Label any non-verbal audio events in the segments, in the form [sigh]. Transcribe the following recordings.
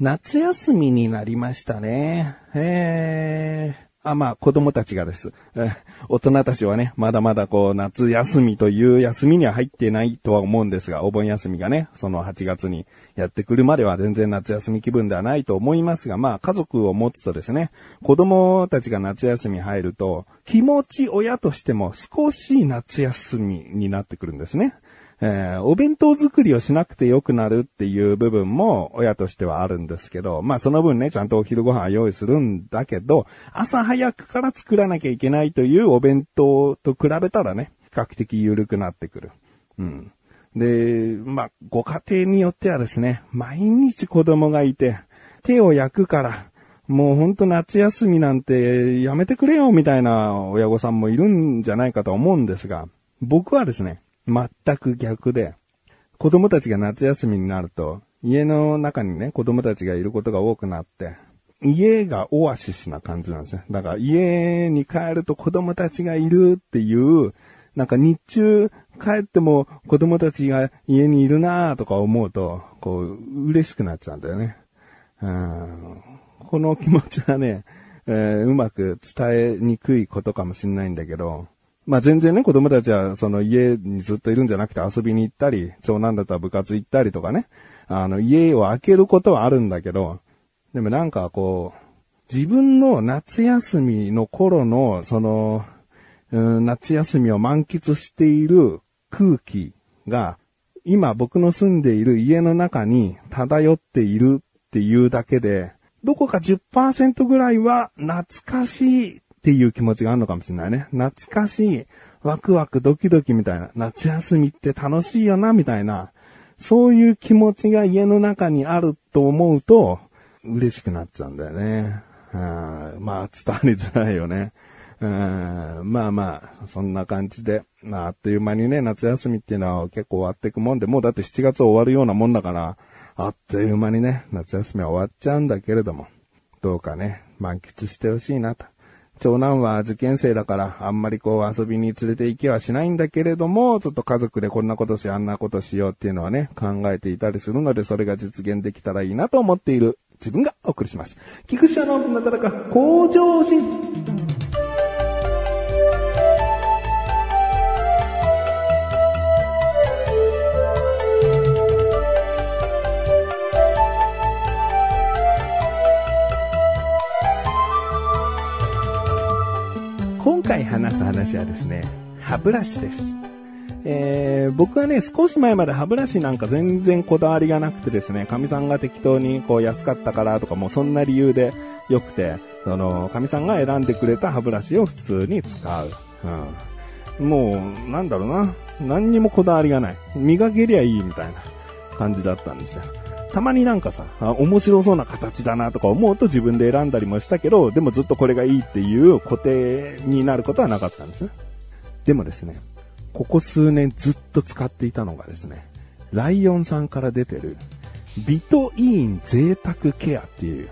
夏休みになりましたね。えー。あ、まあ、子供たちがです。大人たちはね、まだまだこう、夏休みという休みには入ってないとは思うんですが、お盆休みがね、その8月にやってくるまでは全然夏休み気分ではないと思いますが、まあ、家族を持つとですね、子供たちが夏休み入ると、気持ち親としても少し夏休みになってくるんですね。えー、お弁当作りをしなくてよくなるっていう部分も親としてはあるんですけど、まあその分ね、ちゃんとお昼ご飯用意するんだけど、朝早くから作らなきゃいけないというお弁当と比べたらね、比較的緩くなってくる。うん。で、まあ、ご家庭によってはですね、毎日子供がいて、手を焼くから、もうほんと夏休みなんてやめてくれよみたいな親御さんもいるんじゃないかと思うんですが、僕はですね、全く逆で、子供たちが夏休みになると、家の中にね、子供たちがいることが多くなって、家がオアシスな感じなんですね。だから家に帰ると子供たちがいるっていう、なんか日中帰っても子供たちが家にいるなーとか思うと、こう、嬉しくなっちゃうんだよね。うんこの気持ちはね、えー、うまく伝えにくいことかもしれないんだけど、まあ全然ね、子供たちはその家にずっといるんじゃなくて遊びに行ったり、長男だったら部活行ったりとかね、あの家を開けることはあるんだけど、でもなんかこう、自分の夏休みの頃の、その、うん、夏休みを満喫している空気が、今僕の住んでいる家の中に漂っているっていうだけで、どこか10%ぐらいは懐かしいっていう気持ちがあるのかもしれないね。懐かしい、ワクワクドキドキみたいな、夏休みって楽しいよな、みたいな、そういう気持ちが家の中にあると思うと、嬉しくなっちゃうんだよね。まあ、伝わりづらいよね。まあまあ、そんな感じで、まあ、あっという間にね、夏休みっていうのは結構終わっていくもんで、もうだって7月終わるようなもんだから、あっという間にね、夏休みは終わっちゃうんだけれども、どうかね、満喫してほしいなと。長男は受験生だから、あんまりこう遊びに連れて行きはしないんだけれども、ちょっと家族でこんなことし、あんなことしようっていうのはね、考えていたりするので、それが実現できたらいいなと思っている自分がお送りします。菊池のなだらか向上心。回話す話はですね、歯ブラシです。えー、僕はね、少し前まで歯ブラシなんか全然こだわりがなくてですね、神さんが適当にこう安かったからとかもうそんな理由で良くて、その、神さんが選んでくれた歯ブラシを普通に使う。うん。もう、なんだろうな。何にもこだわりがない。磨けりゃいいみたいな感じだったんですよ。たまになんかさ、面白そうな形だなとか思うと自分で選んだりもしたけど、でもずっとこれがいいっていう固定になることはなかったんですね。でもですね、ここ数年ずっと使っていたのがですね、ライオンさんから出てる、ビトイーン贅沢ケアっていう、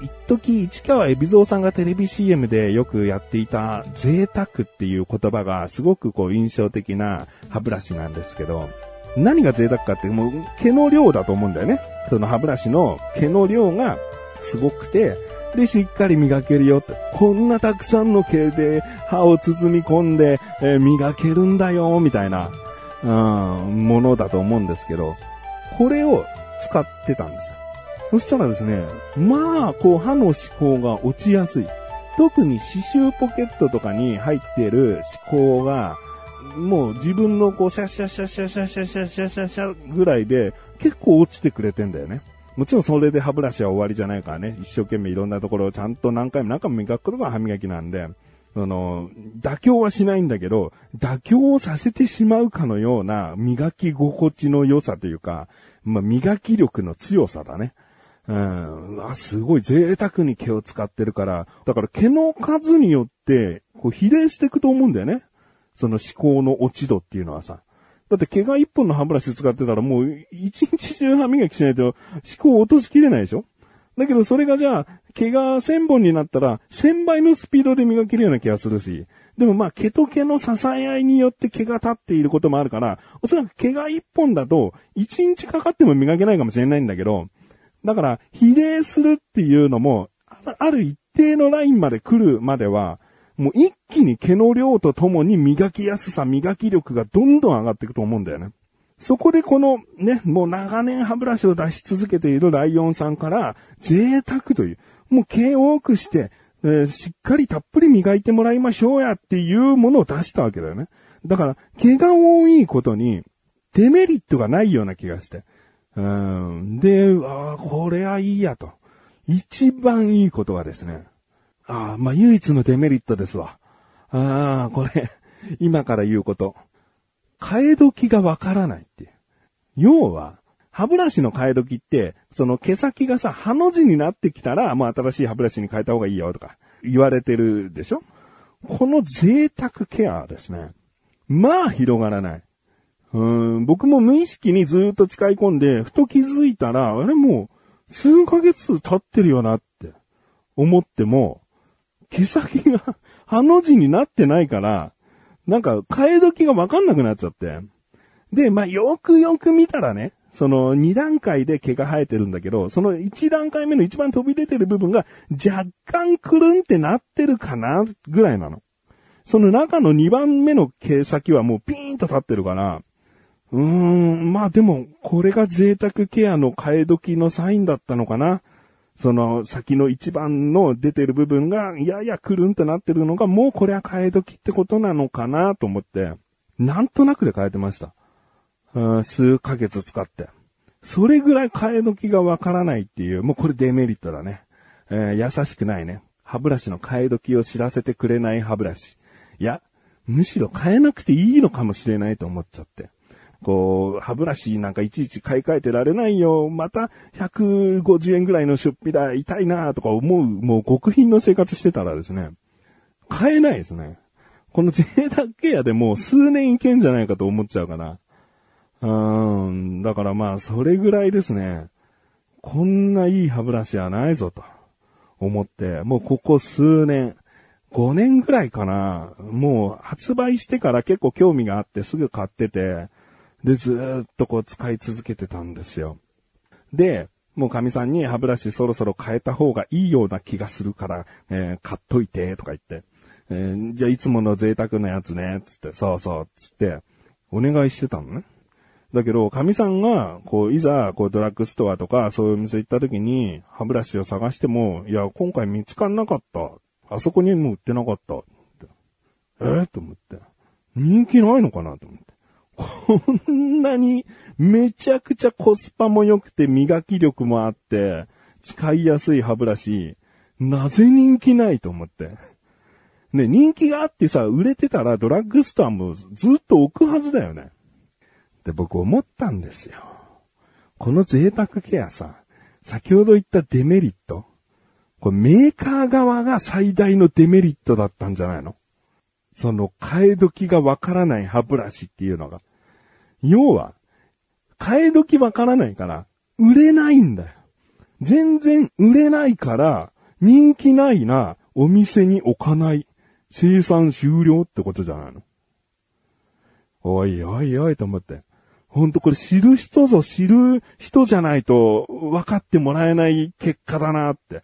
一時市川海老蔵さんがテレビ CM でよくやっていた贅沢っていう言葉がすごくこう印象的な歯ブラシなんですけど、何が贅沢かって、もう毛の量だと思うんだよね。その歯ブラシの毛の量がすごくて、で、しっかり磨けるよって。こんなたくさんの毛で歯を包み込んで、えー、磨けるんだよ、みたいな、うん、ものだと思うんですけど、これを使ってたんですよ。そしたらですね、まあ、こう歯の歯垢が落ちやすい。特に刺繍ポケットとかに入ってる歯垢が、もう自分のこう、シャシャシャシャシャシャシャシャシャシャぐらいで結構落ちてくれてんだよね。もちろんそれで歯ブラシは終わりじゃないからね、一生懸命いろんなところをちゃんと何回も何回も磨くことが歯磨きなんで、その、妥協はしないんだけど、妥協をさせてしまうかのような磨き心地の良さというか、まあ、磨き力の強さだね。うん。あ、すごい贅沢に毛を使ってるから、だから毛の数によって、こう比例していくと思うんだよね。その思考の落ち度っていうのはさ。だって毛が一本の歯ブラシ使ってたらもう一日中歯磨きしないと思考落としきれないでしょ？だけどそれがじゃあ毛が千本になったら千倍のスピードで磨けるような気がするし。でもまあ毛と毛の支え合いによって毛が立っていることもあるから、おそらく毛が一本だと一日かかっても磨けないかもしれないんだけど、だから、比例するっていうのも、ある一定のラインまで来るまでは、もう一気に毛の量とともに磨きやすさ、磨き力がどんどん上がっていくと思うんだよね。そこでこのね、もう長年歯ブラシを出し続けているライオンさんから、贅沢という、もう毛を多くして、えーしっかりたっぷり磨いてもらいましょうやっていうものを出したわけだよね。だから、毛が多いことに、デメリットがないような気がして。うん。で、ああ、これはいいやと。一番いいことはですね。ああ、まあ、唯一のデメリットですわ。ああ、これ、今から言うこと。替え時がわからないっていう。要は、歯ブラシの替え時って、その毛先がさ、歯の字になってきたら、もう新しい歯ブラシに変えた方がいいよとか言われてるでしょ？この贅沢ケアですね。まあ広がらない。うん、僕も無意識にずっと使い込んで、ふと気づいたら、あれもう、数ヶ月経ってるよなって思っても、毛先が [laughs] 歯の字になってないから、なんか、替え時がわかんなくなっちゃって。で、まあ、よくよく見たらね、その2段階で毛が生えてるんだけど、その1段階目の一番飛び出てる部分が若干くるんってなってるかなぐらいなの。その中の2番目の毛先はもうピーンと立ってるから、うーん、まあでも、これが贅沢ケアの替え時のサインだったのかな。その先の一番の出てる部分が、ややくるんとなってるのが、もうこれは替え時ってことなのかなと思って、なんとなくで変えてました。うん数ヶ月使って。それぐらい替え時がわからないっていう、もうこれデメリットだね。えー優しくないね。歯ブラシの替え時を知らせてくれない歯ブラシ。いや、むしろ変えなくていいのかもしれないと思っちゃって。こう、歯ブラシなんかいちいち買い替えてられないよ。また150円ぐらいの出費だ。痛いなとか思う、もう極貧の生活してたらですね、買えないですね。この贅沢ケアでもう数年いけんじゃないかと思っちゃうかな。うーん。だからまあ、それぐらいですね。こんないい歯ブラシはないぞと思って、もうここ数年、5年ぐらいかな。もう発売してから結構興味があってすぐ買ってて、で、ずっとこう使い続けてたんですよ。で、もう神さんに歯ブラシそろそろ変えた方がいいような気がするから、えー買っといて、とか言って。えーじゃあいつもの贅沢なやつね、つって、そうそう、つって、お願いしてたのね。だけど、神さんが、こう、いざ、こう、ドラッグストアとか、そういう店行った時に、歯ブラシを探しても、いや、今回見つかんなかった。あそこにも売ってなかった。ってえー？と思って。人気ないのかな？と思って。こんなに、めちゃくちゃコスパも良くて、磨き力もあって、使いやすい歯ブラシ、なぜ人気ないと思って。ね、人気があってさ、売れてたらドラッグストアもずっと置くはずだよね。って僕思ったんですよ。この贅沢ケアさ、先ほど言ったデメリット、これメーカー側が最大のデメリットだったんじゃないのその替え時がわからない歯ブラシっていうのが。要は、替え時わからないから、売れないんだよ。全然売れないから、人気ないな、お店に置かない。生産終了ってことじゃないのおいおいおいと思って。ほんとこれ知る人ぞ知る人じゃないと分かってもらえない結果だなって。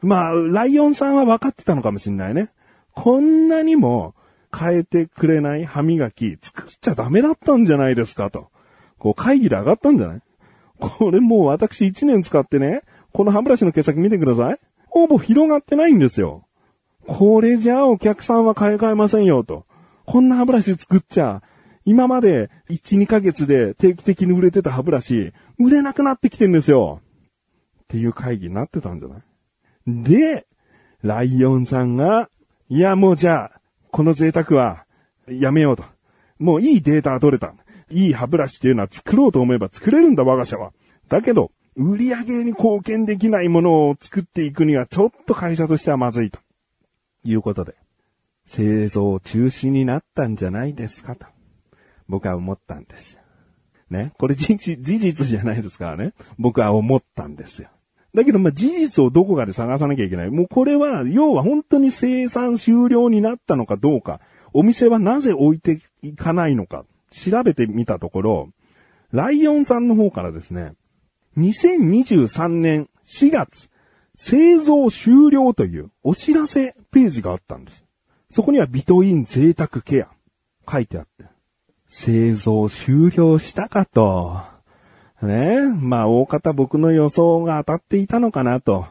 まあ、ライオンさんは分かってたのかもしんないね。こんなにも変えてくれない歯磨き作っちゃダメだったんじゃないですかと。こう会議で上がったんじゃない？これもう私1年使ってね、この歯ブラシの毛先見てください。ほぼ広がってないんですよ。これじゃあお客さんは買い替えませんよと。こんな歯ブラシ作っちゃ、今まで1、2ヶ月で定期的に売れてた歯ブラシ、売れなくなってきてんですよ。っていう会議になってたんじゃない？で、ライオンさんが、いやもうじゃあ、この贅沢はやめようと。もういいデータが取れた。いい歯ブラシっていうのは作ろうと思えば作れるんだ我が社は。だけど、売り上げに貢献できないものを作っていくにはちょっと会社としてはまずいと。いうことで、製造中止になったんじゃないですかと。僕は思ったんです。ね？これ事、事実じゃないですからね。僕は思ったんですよ。だけど、ま、事実をどこかで探さなきゃいけない。もうこれは、要は本当に生産終了になったのかどうか、お店はなぜ置いていかないのか、調べてみたところ、ライオンさんの方からですね、2023年4月、製造終了というお知らせページがあったんです。そこにはビトイン贅沢ケア書いてあって、製造終了したかと。ねまあ大方僕の予想が当たっていたのかなと。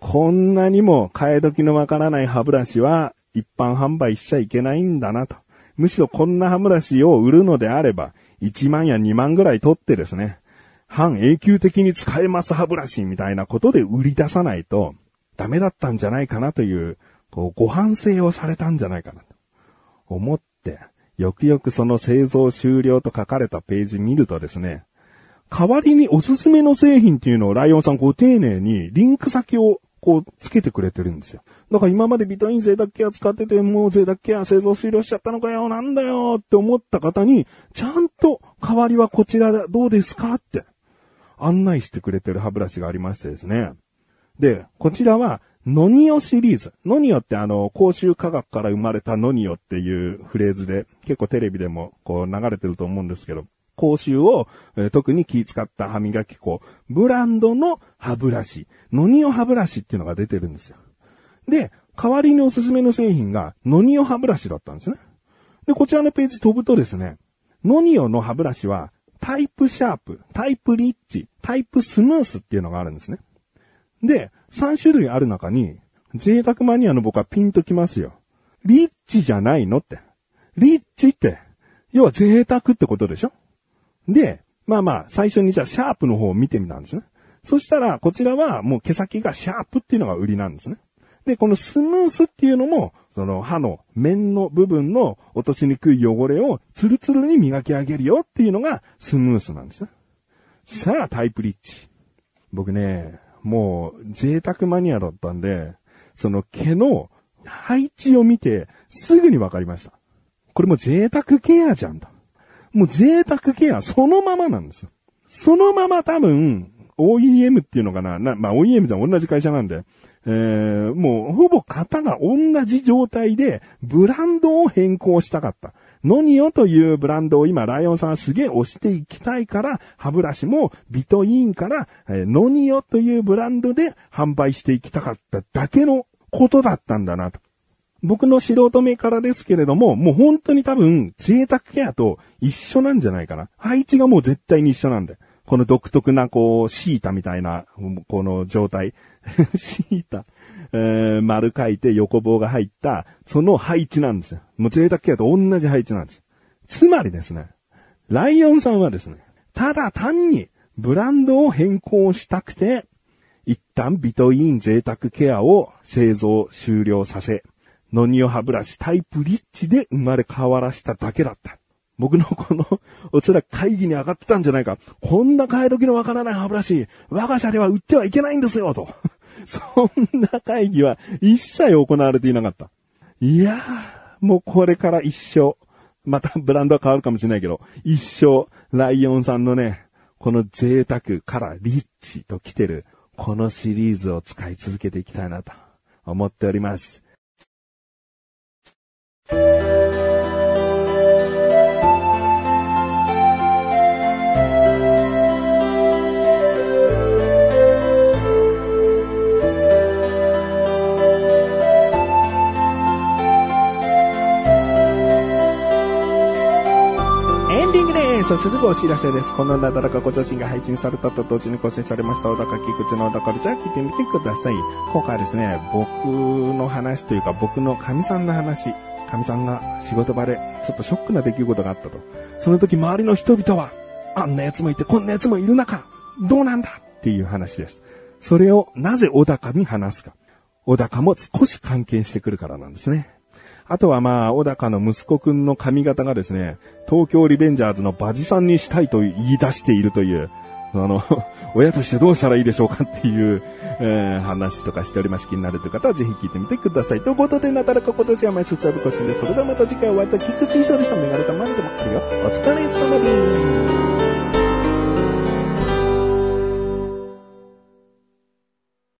こんなにも替え時のわからない歯ブラシは一般販売しちゃいけないんだなと。むしろこんな歯ブラシを売るのであれば、1万や2万ぐらい取ってですね、半永久的に使えます歯ブラシみたいなことで売り出さないとダメだったんじゃないかなという、こう、ご反省をされたんじゃないかなと思って、よくよくその製造終了と書かれたページ見るとですね、代わりにおすすめの製品っていうのをライオンさんこう丁寧にリンク先をこうつけてくれてるんですよ。だから今までビタミン贅沢ケア使ってて、もう贅沢ケア製造終了しちゃったのかよ、なんだよって思った方に、ちゃんと代わりはこちらだ、どうですかって案内してくれてる歯ブラシがありましてですね。で、こちらは、ノニオシリーズ。ノニオってあの、口臭科学から生まれたノニオっていうフレーズで、結構テレビでもこう流れてると思うんですけど、口臭を、えー、特に気使った歯磨き粉、ブランドの歯ブラシ、ノニオ歯ブラシっていうのが出てるんですよ。で、代わりにおすすめの製品がノニオ歯ブラシだったんですね。で、こちらのページ飛ぶとですね、ノニオの歯ブラシはタイプシャープ、タイプリッチ、タイプスムースっていうのがあるんですね。で、3種類ある中に、贅沢マニアの僕はピンときますよ。リッチじゃないのって。リッチって、要は贅沢ってことでしょで、まあまあ、最初にじゃあシャープの方を見てみたんですね。そしたら、こちらはもう毛先がシャープっていうのが売りなんですね。で、このスムースっていうのも、その歯の面の部分の落としにくい汚れをツルツルに磨き上げるよっていうのがスムースなんですね。さあ、タイプリッチ。僕ね、もう贅沢マニアだったんで、その毛の配置を見てすぐにわかりました。これも贅沢ケアじゃんと。もう贅沢ケアそのままなんですよ。そのまま多分、OEM っていうのかなな、まあ OEM じゃ同じ会社なんで、えー、もうほぼ型が同じ状態でブランドを変更したかった。ノニオというブランドを今ライオンさんはすげえ押していきたいから、歯ブラシもビトインから、えー、ノニオというブランドで販売していきたかっただけのことだったんだなと。僕の素人目からですけれども、もう本当に多分、贅沢ケアと一緒なんじゃないかな。配置がもう絶対に一緒なんで。この独特な、こう、シータみたいな、この状態。[laughs] シータ。えー、丸書いて横棒が入った、その配置なんですよ。もう贅沢ケアと同じ配置なんです。つまりですね、ライオンさんはですね、ただ単にブランドを変更したくて、一旦ビトイン贅沢ケアを製造終了させ、ノニオ歯ブラシタイプリッチで生まれ変わらしただけだった。僕のこの、[laughs] おそらく会議に上がってたんじゃないか。こんな替え時のわからない歯ブラシ、我が社では売ってはいけないんですよ、と。[laughs] そんな会議は一切行われていなかった。いやー、もうこれから一生、またブランドは変わるかもしれないけど、一生、ライオンさんのね、この贅沢からリッチと来てる、このシリーズを使い続けていきたいなと思っております。そしてすぐお知らせです。このなだらかご写真が配信されたと同時に更新されました小高菊池の小高ルじゃあ聞いてみてください。今回はですね、僕の話というか僕の神さんの話、神さんが仕事場でちょっとショックな出来事があったと。その時周りの人々は、あんな奴もいてこんな奴もいる中、どうなんだっていう話です。それをなぜ小高に話すか。小高も少し関係してくるからなんですね。あとはまあ、小高の息子くんの髪型がですね、東京リベンジャーズのバジさんにしたいと言い出しているという、あの、[laughs] 親としてどうしたらいいでしょうかっていう、えー、話とかしております。気になるという方はぜひ聞いてみてください。ということで、なたらか今年は毎節あるこしです、それではまた次回お会いいた菊池衣装でした。メガネたまにでもあるよ。お疲れ様です。